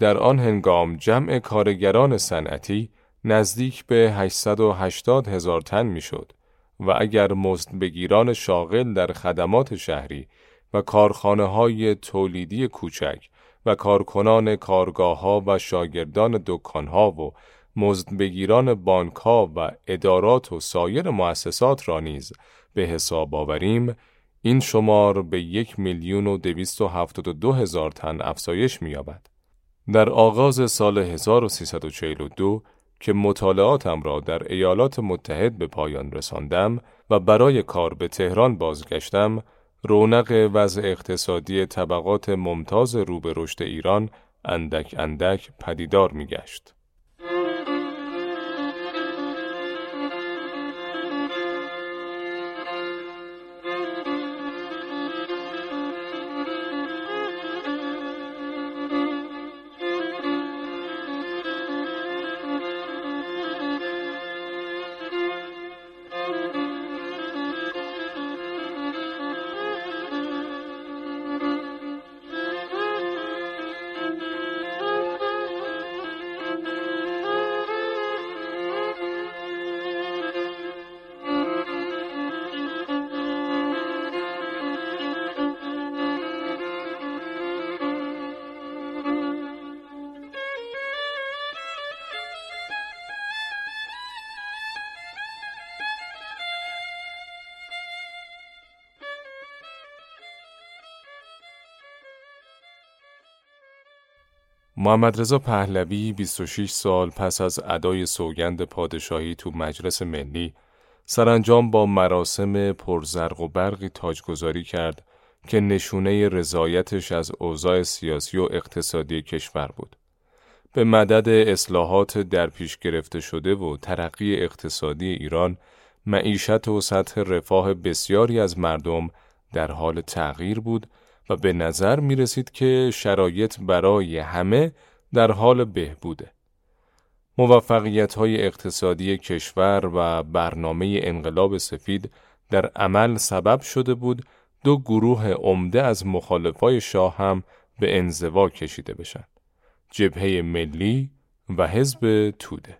A: در آن هنگام جمع کارگران صنعتی نزدیک به 880 هزار تن می‌شد و اگر مزدبگیران شاغل در خدمات شهری و کارخانه های تولیدی کوچک و کارکنان کارگاه ها و شاگردان دکان ها و مزدبگیران بانک ها و ادارات و سایر مؤسسات را نیز به حساب آوریم این شمار به یک میلیون و دویست و هفتاد و دو هزار تن افزایش می‌یابد. در آغاز سال 1342 که مطالعاتم را در ایالات متحد به پایان رساندم و برای کار به تهران بازگشتم، رونق وضع اقتصادی طبقات ممتاز رو به رشد ایران اندک اندک پدیدار میگشت. محمد رضا پهلوی 26 سال پس از ادای سوگند پادشاهی تو مجلس ملی سرانجام با مراسم پرزرق و برقی تاجگذاری کرد که نشونه رضایتش از اوضاع سیاسی و اقتصادی کشور بود. به مدد اصلاحات در پیش گرفته شده و ترقی اقتصادی ایران، معیشت و سطح رفاه بسیاری از مردم در حال تغییر بود و به نظر می رسید که شرایط برای همه در حال بهبوده. موفقیت های اقتصادی کشور و برنامه انقلاب سفید در عمل سبب شده بود دو گروه عمده از مخالفای شاه هم به انزوا کشیده بشن. جبهه ملی و حزب توده.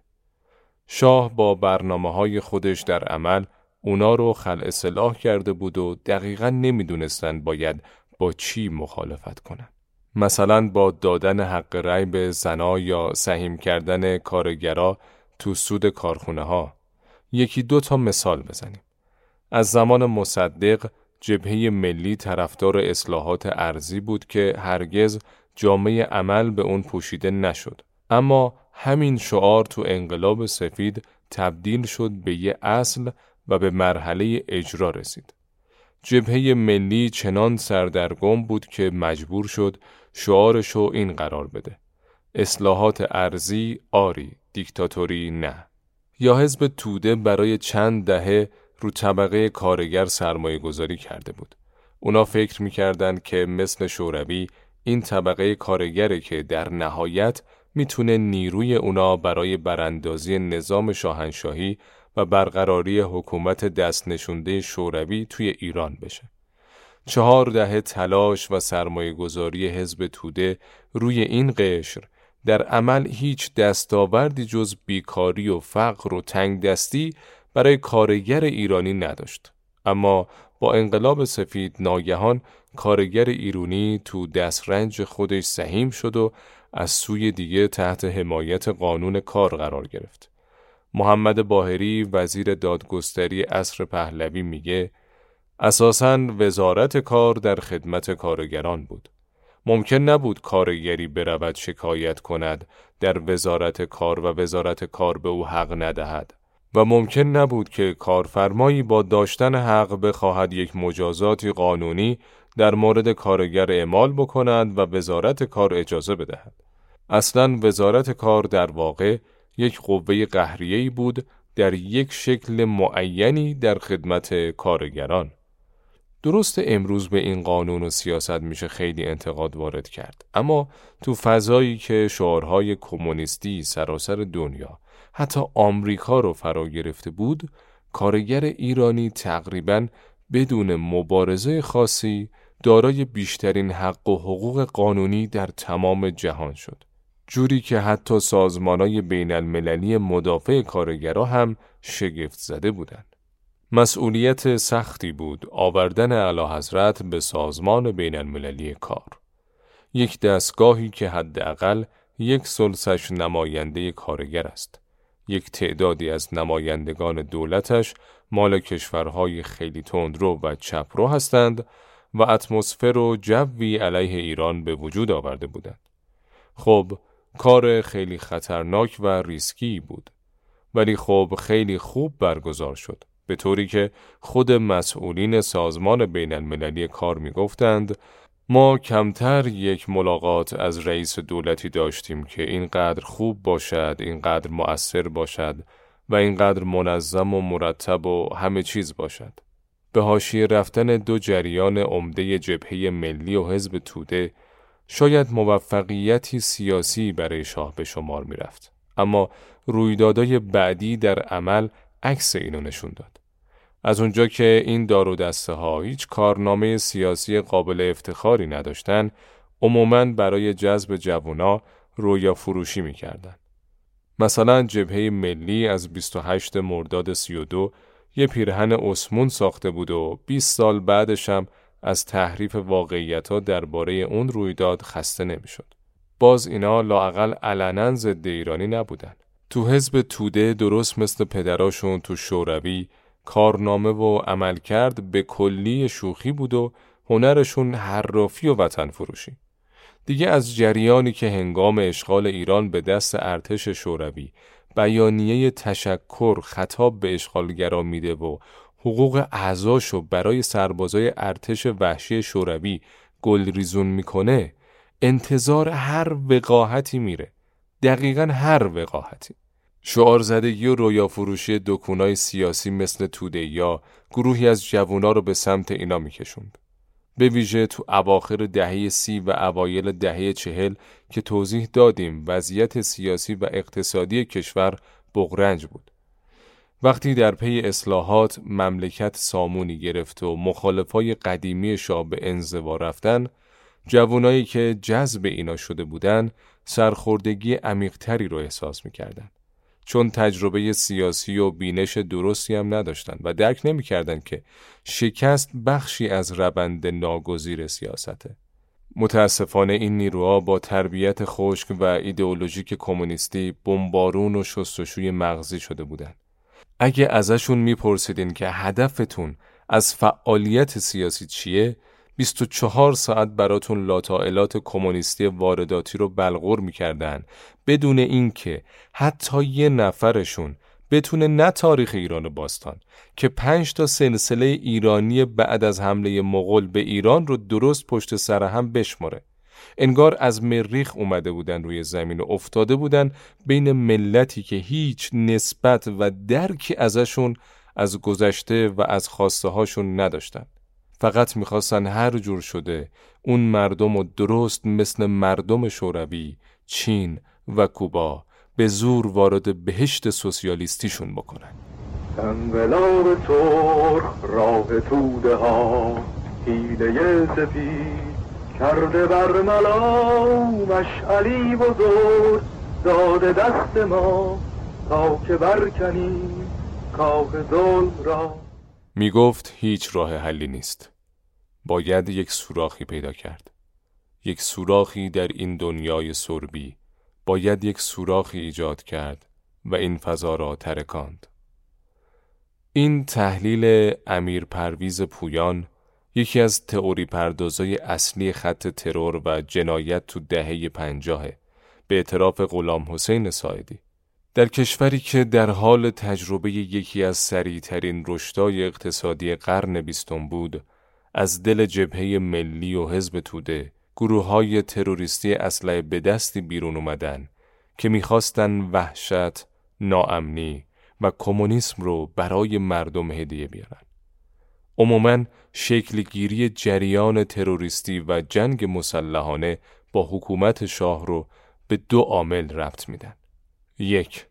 A: شاه با برنامه های خودش در عمل اونا رو خلع سلاح کرده بود و دقیقا نمی‌دونستند باید با چی مخالفت کنند. مثلا با دادن حق رأی به زنا یا سهیم کردن کارگرا تو سود کارخونه ها. یکی دو تا مثال بزنیم. از زمان مصدق جبهه ملی طرفدار اصلاحات ارزی بود که هرگز جامعه عمل به اون پوشیده نشد. اما همین شعار تو انقلاب سفید تبدیل شد به یه اصل و به مرحله اجرا رسید. جبهه ملی چنان سردرگم بود که مجبور شد شعارشو این قرار بده. اصلاحات ارزی آری، دیکتاتوری نه. یا حزب توده برای چند دهه رو طبقه کارگر سرمایه گذاری کرده بود. اونا فکر می‌کردند که مثل شوروی این طبقه کارگره که در نهایت می‌تونه نیروی اونا برای براندازی نظام شاهنشاهی و برقراری حکومت دست نشونده شوروی توی ایران بشه. چهار دهه تلاش و سرمایه گذاری حزب توده روی این قشر در عمل هیچ دستاوردی جز بیکاری و فقر و تنگ دستی برای کارگر ایرانی نداشت. اما با انقلاب سفید ناگهان کارگر ایرانی تو دسترنج خودش سهیم شد و از سوی دیگه تحت حمایت قانون کار قرار گرفت. محمد باهری وزیر دادگستری اصر پهلوی میگه اساساً وزارت کار در خدمت کارگران بود. ممکن نبود کارگری برود شکایت کند در وزارت کار و وزارت کار به او حق ندهد و ممکن نبود که کارفرمایی با داشتن حق بخواهد یک مجازاتی قانونی در مورد کارگر اعمال بکند و وزارت کار اجازه بدهد. اصلا وزارت کار در واقع یک قوه قهریه‌ای بود در یک شکل معینی در خدمت کارگران. درست امروز به این قانون و سیاست میشه خیلی انتقاد وارد کرد اما تو فضایی که شعارهای کمونیستی سراسر دنیا حتی آمریکا رو فرا گرفته بود کارگر ایرانی تقریبا بدون مبارزه خاصی دارای بیشترین حق و حقوق قانونی در تمام جهان شد جوری که حتی سازمانای بین المللی مدافع کارگرها هم شگفت زده بودند مسئولیت سختی بود آوردن اعلی حضرت به سازمان بین المللی کار. یک دستگاهی که حداقل یک سلسش نماینده کارگر است. یک تعدادی از نمایندگان دولتش مال کشورهای خیلی تندرو و چپرو هستند و اتمسفر و جوی علیه ایران به وجود آورده بودند. خب کار خیلی خطرناک و ریسکی بود. ولی خب خیلی خوب برگزار شد. به طوری که خود مسئولین سازمان بین المللی کار می گفتند ما کمتر یک ملاقات از رئیس دولتی داشتیم که اینقدر خوب باشد، اینقدر مؤثر باشد و اینقدر منظم و مرتب و همه چیز باشد. به حاشیه رفتن دو جریان عمده جبهه ملی و حزب توده شاید موفقیتی سیاسی برای شاه به شمار می رفت. اما رویدادهای بعدی در عمل عکس اینو نشون داد. از اونجا که این دار و دسته ها هیچ کارنامه سیاسی قابل افتخاری نداشتن، عموماً برای جذب جوونا رویا فروشی می‌کردن. مثلا جبهه ملی از 28 مرداد 32 یه پیرهن اسمون ساخته بود و 20 سال بعدش هم از تحریف واقعیت ها درباره اون رویداد خسته نمی‌شد. باز اینا لاقل علنا ضد ایرانی نبودن. تو حزب توده درست مثل پدراشون تو شوروی کارنامه و عملکرد به کلی شوخی بود و هنرشون حرافی و وطن فروشی. دیگه از جریانی که هنگام اشغال ایران به دست ارتش شوروی بیانیه تشکر خطاب به اشغالگرا میده و حقوق اعضاشو برای سربازای ارتش وحشی شوروی گلریزون می‌کنه انتظار هر وقاحتی میره دقیقا هر وقاحتی شعار زدگی و رویا فروشی دکونای سیاسی مثل توده یا گروهی از جوونا رو به سمت اینا میکشوند. به ویژه تو اواخر دهه سی و اوایل دهه چهل که توضیح دادیم وضعیت سیاسی و اقتصادی کشور بغرنج بود. وقتی در پی اصلاحات مملکت سامونی گرفت و مخالفای قدیمی شاه به انزوا رفتن، جوانایی که جذب اینا شده بودن سرخوردگی عمیقتری رو احساس می‌کردن. چون تجربه سیاسی و بینش درستی هم نداشتند و درک نمی‌کردند که شکست بخشی از روند ناگزیر سیاسته. متاسفانه این نیروها با تربیت خشک و ایدئولوژیک کمونیستی بمبارون و شستشوی مغزی شده بودند. اگه ازشون میپرسیدین که هدفتون از فعالیت سیاسی چیه 24 ساعت براتون لاتائلات کمونیستی وارداتی رو بلغور می‌کردن. بدون اینکه حتی یه نفرشون بتونه نه تاریخ ایران باستان که پنج تا سلسله ایرانی بعد از حمله مغول به ایران رو درست پشت سر هم بشماره. انگار از مریخ اومده بودن روی زمین و افتاده بودن بین ملتی که هیچ نسبت و درکی ازشون از گذشته و از خواسته هاشون نداشتن. فقط می‌خواستن هر جور شده اون مردم و درست مثل مردم شوروی، چین و کوبا به زور وارد بهشت سوسیالیستیشون بکنن.
B: انقلاب ترخ راه توده ها حیله سپید کرده بر ملامش علی بزرگ داده دست ما تا که برکنیم کاه ظلم را.
A: می گفت هیچ راه حلی نیست. باید یک سوراخی پیدا کرد. یک سوراخی در این دنیای سربی. باید یک سوراخی ایجاد کرد و این فضا را ترکاند. این تحلیل امیر پرویز پویان یکی از تئوری پردازای اصلی خط ترور و جنایت تو دهه پنجاهه به اعتراف غلام حسین ساعدی در کشوری که در حال تجربه یکی از سریعترین رشدای اقتصادی قرن بیستم بود از دل جبهه ملی و حزب توده گروه های تروریستی اسلحه به دستی بیرون اومدن که می‌خواستن وحشت، ناامنی و کمونیسم رو برای مردم هدیه بیارن. عموما شکلگیری جریان تروریستی و جنگ مسلحانه با حکومت شاه رو به دو عامل ربط میدن. یک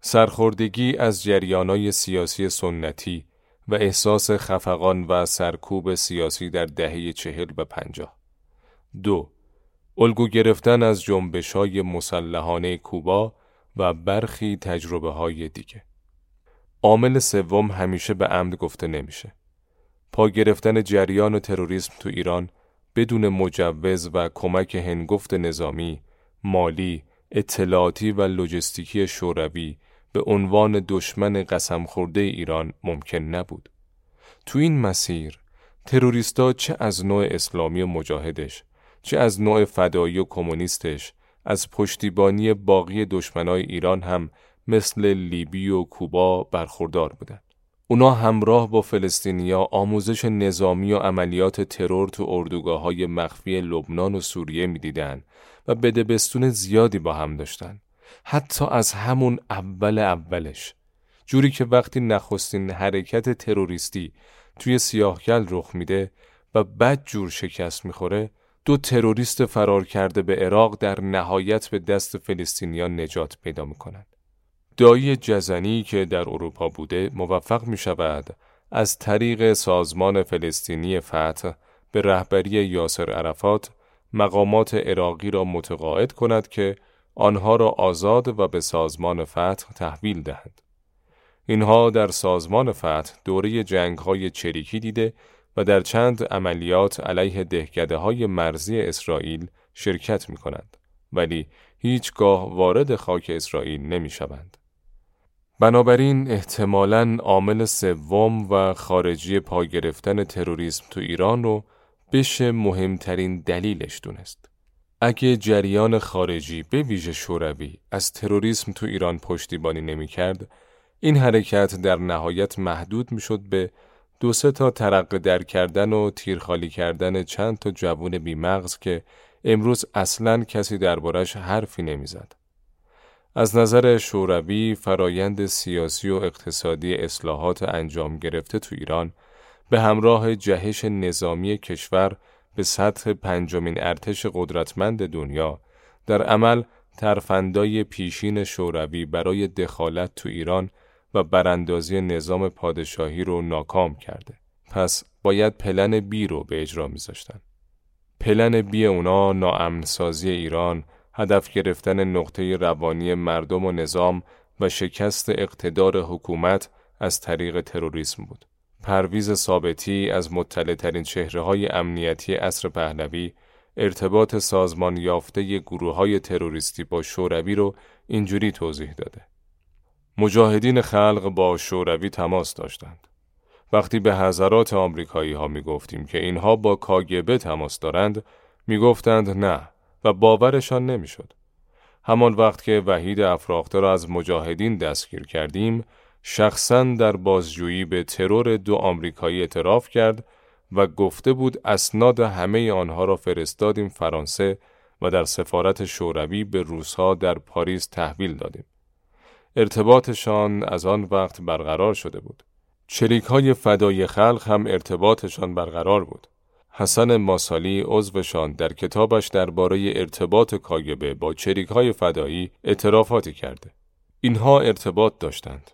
A: سرخوردگی از جریانای سیاسی سنتی و احساس خفقان و سرکوب سیاسی در دهه چهل و پنجاه. دو الگو گرفتن از جنبش های مسلحانه کوبا و برخی تجربه های دیگه. عامل سوم همیشه به عمد گفته نمیشه. پا گرفتن جریان تروریسم تو ایران بدون مجوز و کمک هنگفت نظامی، مالی، اطلاعاتی و لوجستیکی شوروی به عنوان دشمن قسم خورده ایران ممکن نبود. تو این مسیر تروریستا چه از نوع اسلامی مجاهدش چه از نوع فدایی و کمونیستش از پشتیبانی باقی دشمنای ایران هم مثل لیبی و کوبا برخوردار بودند. اونا همراه با فلسطینیا آموزش نظامی و عملیات ترور تو اردوگاه های مخفی لبنان و سوریه می‌دیدن و بدبستون زیادی با هم داشتن. حتی از همون اول اولش. جوری که وقتی نخستین حرکت تروریستی توی سیاهکل رخ میده و بد جور شکست می‌خوره دو تروریست فرار کرده به عراق در نهایت به دست فلسطینیان نجات پیدا می‌کنند. دایی جزنی که در اروپا بوده موفق می شود از طریق سازمان فلسطینی فتح به رهبری یاسر عرفات مقامات عراقی را متقاعد کند که آنها را آزاد و به سازمان فتح تحویل دهند. اینها در سازمان فتح دوره جنگ های چریکی دیده و در چند عملیات علیه دهکده های مرزی اسرائیل شرکت می کنند. ولی هیچگاه وارد خاک اسرائیل نمی شوند. بنابراین احتمالاً عامل سوم و خارجی پا گرفتن تروریسم تو ایران رو بشه مهمترین دلیلش دونست. اگه جریان خارجی به ویژه شوروی از تروریسم تو ایران پشتیبانی نمی کرد، این حرکت در نهایت محدود می شد به دو سه تا ترقه در کردن و تیرخالی کردن چند تا جوون بیمغز که امروز اصلا کسی دربارش حرفی نمی‌زد. از نظر شوروی فرایند سیاسی و اقتصادی اصلاحات انجام گرفته تو ایران به همراه جهش نظامی کشور به سطح پنجمین ارتش قدرتمند دنیا در عمل ترفندای پیشین شوروی برای دخالت تو ایران و براندازی نظام پادشاهی رو ناکام کرده. پس باید پلن بی رو به اجرا میذاشتن. پلن بی اونا ناامنسازی ایران هدف گرفتن نقطه روانی مردم و نظام و شکست اقتدار حکومت از طریق تروریسم بود. پرویز ثابتی از مطلع ترین چهره های امنیتی عصر پهلوی ارتباط سازمان یافته گروه های تروریستی با شوروی رو اینجوری توضیح داده. مجاهدین خلق با شوروی تماس داشتند. وقتی به حضرات آمریکایی ها می گفتیم که اینها با کاگبه تماس دارند می گفتند نه و باورشان نمی‌شد. همان وقت که وحید افراخته را از مجاهدین دستگیر کردیم، شخصا در بازجویی به ترور دو آمریکایی اعتراف کرد و گفته بود اسناد همه آنها را فرستادیم فرانسه و در سفارت شوروی به روسها در پاریس تحویل دادیم. ارتباطشان از آن وقت برقرار شده بود. چریک های فدای خلق هم ارتباطشان برقرار بود. حسن ماسالی عضوشان در کتابش درباره ارتباط کاگبه با چریک های فدایی اعترافاتی کرده. اینها ارتباط داشتند.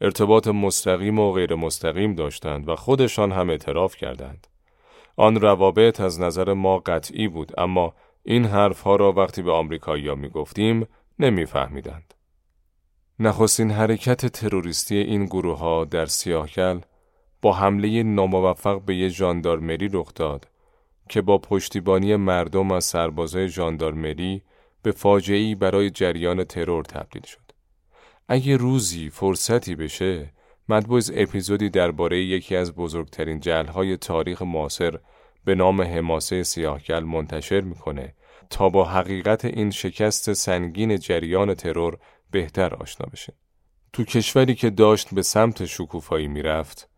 A: ارتباط مستقیم و غیر مستقیم داشتند و خودشان هم اعتراف کردند. آن روابط از نظر ما قطعی بود اما این حرفها را وقتی به آمریکایی‌ها می‌گفتیم نمیفهمیدند. نخستین حرکت تروریستی این گروه ها در سیاهکل با حمله ناموفق به یک ژاندارمری رخ داد که با پشتیبانی مردم از سربازای ژاندارمری به فاجعه‌ای برای جریان ترور تبدیل شد. اگه روزی فرصتی بشه مدبوز اپیزودی درباره یکی از بزرگترین جلهای تاریخ معاصر به نام حماسه سیاهکل منتشر می‌کنه تا با حقیقت این شکست سنگین جریان ترور بهتر آشنا بشین. تو کشوری که داشت به سمت شکوفایی می‌رفت،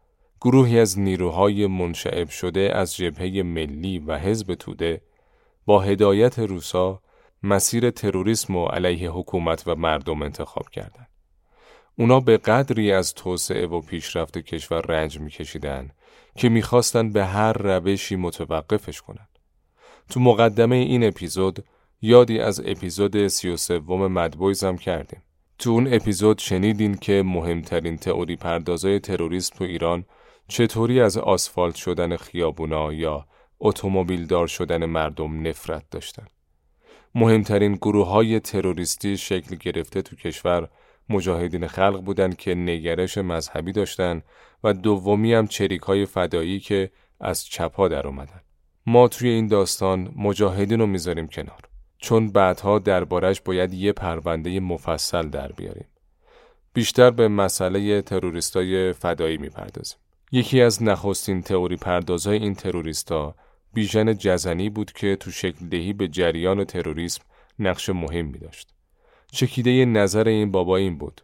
A: گروهی از نیروهای منشعب شده از جبهه ملی و حزب توده با هدایت روسا مسیر تروریسم و علیه حکومت و مردم انتخاب کردند. اونا به قدری از توسعه و پیشرفت کشور رنج میکشیدن که می‌خواستن به هر روشی متوقفش کنن. تو مقدمه این اپیزود یادی از اپیزود سی و سوم مدبویز هم کردیم. تو اون اپیزود شنیدین که مهمترین تئوری پردازای تروریسم تو ایران چطوری از آسفالت شدن خیابونا یا اتومبیل دار شدن مردم نفرت داشتن. مهمترین گروه های تروریستی شکل گرفته تو کشور مجاهدین خلق بودند که نگرش مذهبی داشتند و دومی هم چریک های فدایی که از چپا در اومدن. ما توی این داستان مجاهدین رو می‌ذاریم کنار. چون بعدها دربارش باید یه پرونده مفصل در بیاریم. بیشتر به مسئله تروریستای فدایی می‌پردازیم. یکی از نخستین تئوری پردازهای این تروریستا بیژن جزنی بود که تو شکل دهی به جریان تروریسم نقش مهمی داشت. چکیده نظر این بابا این بود.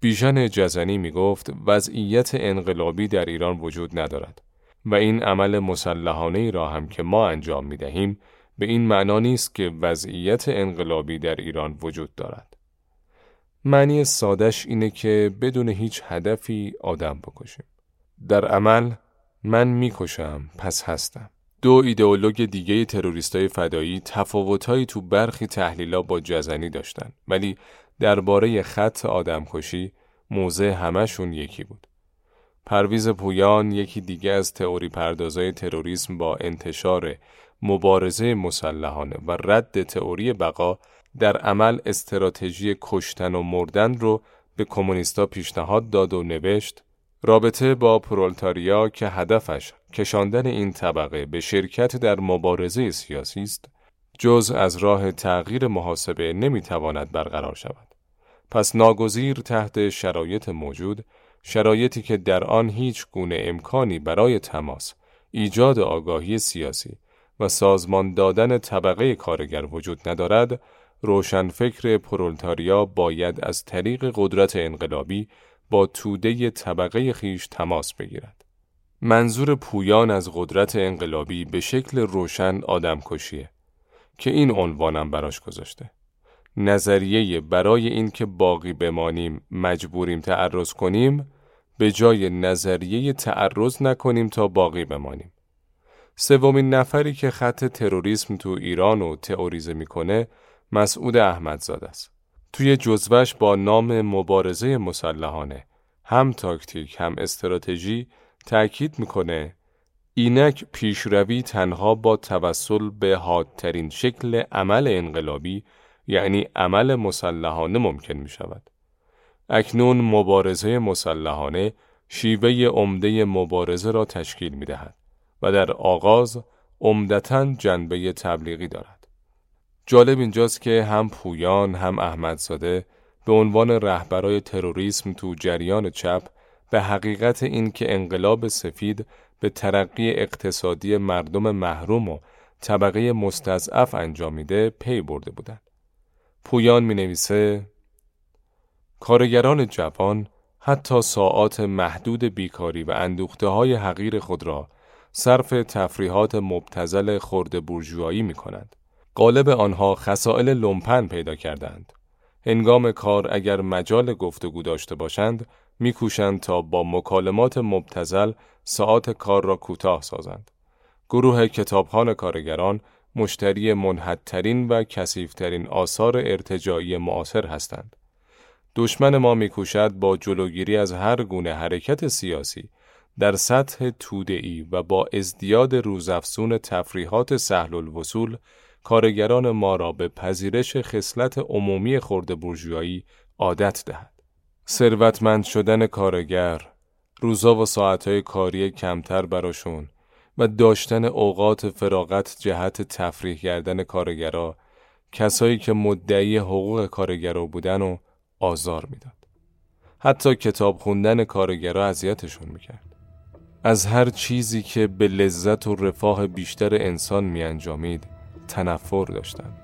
A: بیژن جزنی می گفت وضعیت انقلابی در ایران وجود ندارد و این عمل مسلحانه ای را هم که ما انجام می دهیم به این معنا نیست که وضعیت انقلابی در ایران وجود دارد. معنی سادش اینه که بدون هیچ هدفی آدم بکشیم. در عمل من می‌کشم پس هستم. دو ایدئولوگ دیگه تروریستای فدایی تفاوتهایی تو برخی تحلیلا با جزنی داشتن ولی درباره خط آدمکشی موضع همشون یکی بود. پرویز پویان یکی دیگه از تئوری پردازای تروریسم با انتشار مبارزه مسلحانه و رد تئوری بقا در عمل استراتژی کشتن و مردن رو به کمونیستا پیشنهاد داد و نوشت رابطه با پرولتاریا که هدفش کشاندن این طبقه به شرکت در مبارزه سیاسی است جز از راه تغییر محاسبه نمی‌تواند برقرار شود. پس ناگزیر تحت شرایط موجود شرایطی که در آن هیچ گونه امکانی برای تماس ایجاد آگاهی سیاسی و سازمان دادن طبقه کارگر وجود ندارد روشنفکر پرولتاریا باید از طریق قدرت انقلابی با توده طبقه خیش تماس بگیرد. منظور پویان از قدرت انقلابی به شکل روشن آدم کشیه که این عنوانم براش گذاشته. نظریه برای اینکه باقی بمانیم مجبوریم تعرض کنیم به جای نظریه تعرض نکنیم تا باقی بمانیم. سومین نفری که خط تروریسم تو ایران رو تئوریزه می‌کنه مسعود احمدزاده است. توی جزوش با نام مبارزه مسلحانه هم تاکتیک هم استراتژی تأکید می‌کنه اینک پیشروی تنها با توسل به حادترین شکل عمل انقلابی یعنی عمل مسلحانه ممکن می شود. اکنون مبارزه مسلحانه شیوه عمده مبارزه را تشکیل می دهد و در آغاز عمدتا جنبه تبلیغی دارد. جالب اینجاست که هم پویان هم احمدزاده به عنوان رهبرای تروریسم تو جریان چپ به حقیقت این که انقلاب سفید به ترقی اقتصادی مردم محروم و طبقه مستضعف انجام میده پی برده بودند. پویان می نویسه کارگران جوان حتی ساعات محدود بیکاری و اندوخته های حقیر خود را صرف تفریحات مبتزل خورده برجوهایی می کنند. قالب آنها خسائل لومپن پیدا کردند. هنگام کار اگر مجال گفتگو داشته باشند میکوشند تا با مکالمات مبتزل ساعت کار را کوتاه سازند. گروه کتابخان کارگران مشتری منحدترین و کسیفترین آثار ارتجاعی معاصر هستند. دشمن ما میکوشد با جلوگیری از هر گونه حرکت سیاسی در سطح توده‌ای و با ازدیاد روزافزون تفریحات سهل الوصول کارگران ما را به پذیرش خصلت عمومی خورده برجوهایی عادت دهد. ثروتمند شدن کارگر، روزا و ساعتهای کاری کمتر براشون و داشتن اوقات فراغت جهت تفریح کردن کارگرا کسایی که مدعی حقوق کارگرا بودن و آزار می‌داد. حتی کتاب خوندن کارگرا اذیتشون می‌کرد. از هر چیزی که به لذت و رفاه بیشتر انسان می انجامید تنفر داشتند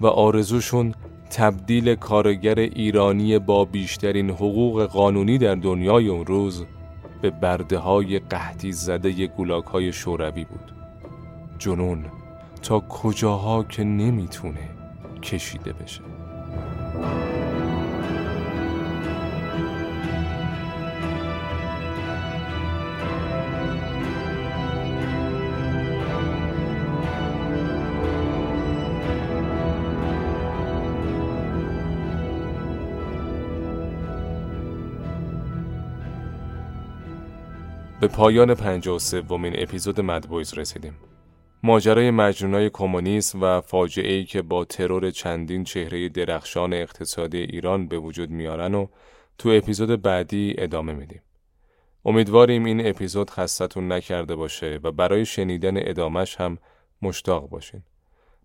A: و آرزوشون تبدیل کارگر ایرانی با بیشترین حقوق قانونی در دنیای اون روز به برده های قحطی زده گولاک های شوروی بود. جنون تا کجاها که نمی‌تونه کشیده بشه. پایان و سومین اپیزود مدبویز رسیدیم. ماجرای مجنونای کمونیسم و فاجعه ای که با ترور چندین چهره درخشان اقتصادی ایران به وجود میارن و تو اپیزود بعدی ادامه میدیم. امیدواریم این اپیزود خستتون نکرده باشه و برای شنیدن ادامش هم مشتاق باشین.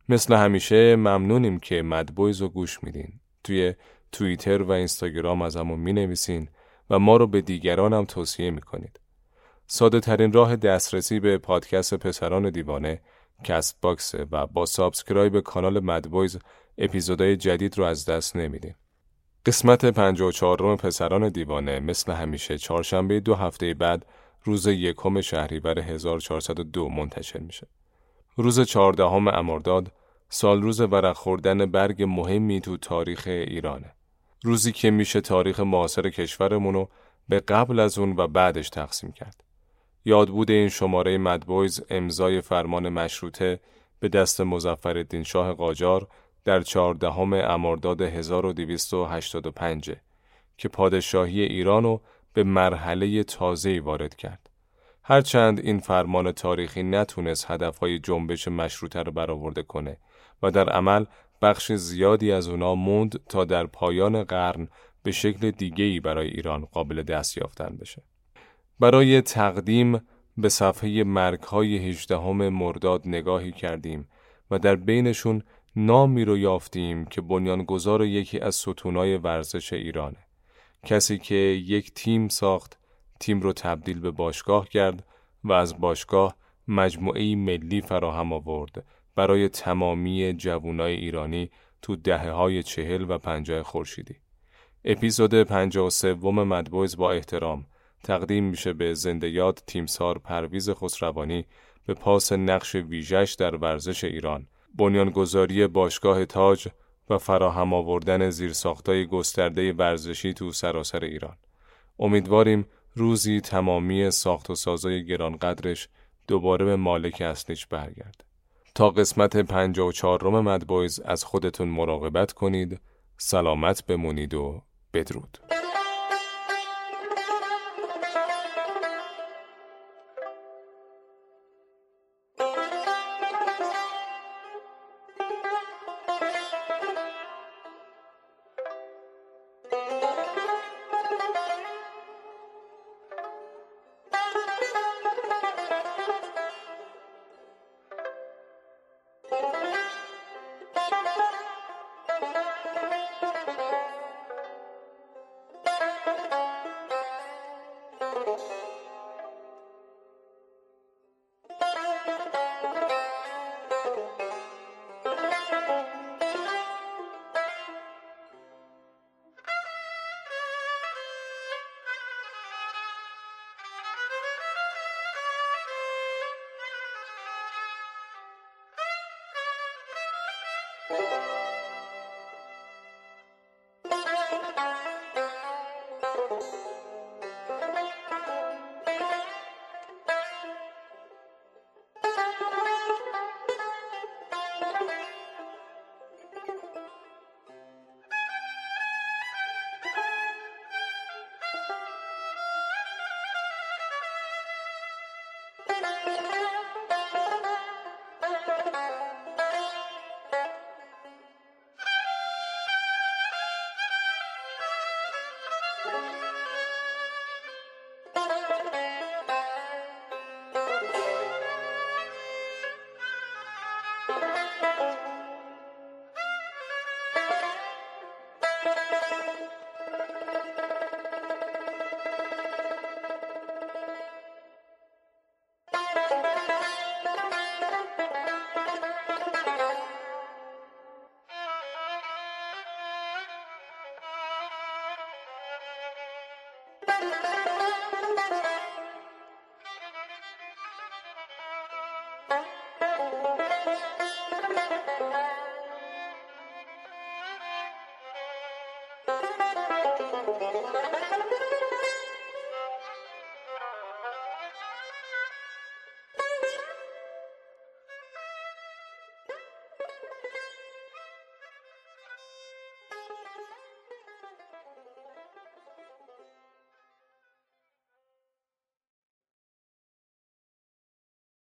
A: مثل همیشه ممنونیم که مدبویز رو گوش میدین. توی توییتر و اینستاگرام از همون می نویسین و ما رو به دیگران هم توصیه می‌کنید. ساده ترین راه دسترسی به پادکست پسران دیوانه Castbox و با subscribe کانال MadBoys اپیزودهای جدید رو از دست نمیدین. قسمت 54 روم پسران دیوانه مثل همیشه چهارشنبه دو هفته بعد روز یکم شهریور 1402 منتشر میشه. روز چهاردهم امرداد سال روز ورق خوردن برگ مهمی تو تاریخ ایرانه. روزی که میشه تاریخ معاصر کشورمونو به قبل از اون و بعدش تقسیم کرد. یادبود این شماره مدبویز امضای فرمان مشروطه به دست مزفر شاه قاجار در چهاردهم امرداد 1285 که پادشاهی ایرانو به مرحله تازه‌ای وارد کرد. هرچند این فرمان تاریخی نتونست هدفهای جنبش مشروطه رو برآورده کنه و در عمل بخش زیادی از اونا موند تا در پایان قرن به شکل دیگه‌ای برای ایران قابل دست یافتن بشه. برای تقدیم به صفحه مرگ های هجدهم مرداد نگاهی کردیم و در بینشون نامی رو یافتیم که بنیانگذار یکی از ستونای ورزش ایرانه. کسی که یک تیم ساخت، تیم رو تبدیل به باشگاه کرد و از باشگاه مجموعه ملی فراهم آورد برای تمامی جوانای ایرانی تو دهه های چهل و پنجاه خورشیدی. اپیزود پنجاه و سوم مدبویز با احترام تقدیم میشه به زنده یاد تیمسار پرویز خسروانی به پاس نقش ویژش در ورزش ایران. بنیانگذاری باشگاه تاج و فراهم آوردن زیرساختای گسترده ورزشی تو سراسر ایران. امیدواریم روزی تمامی ساخت و سازای گرانقدرش دوباره به مالک اصلیش برگرد تا قسمت 54 روم مدبویز از خودتون مراقبت کنید. سلامت بمونید و بدرود.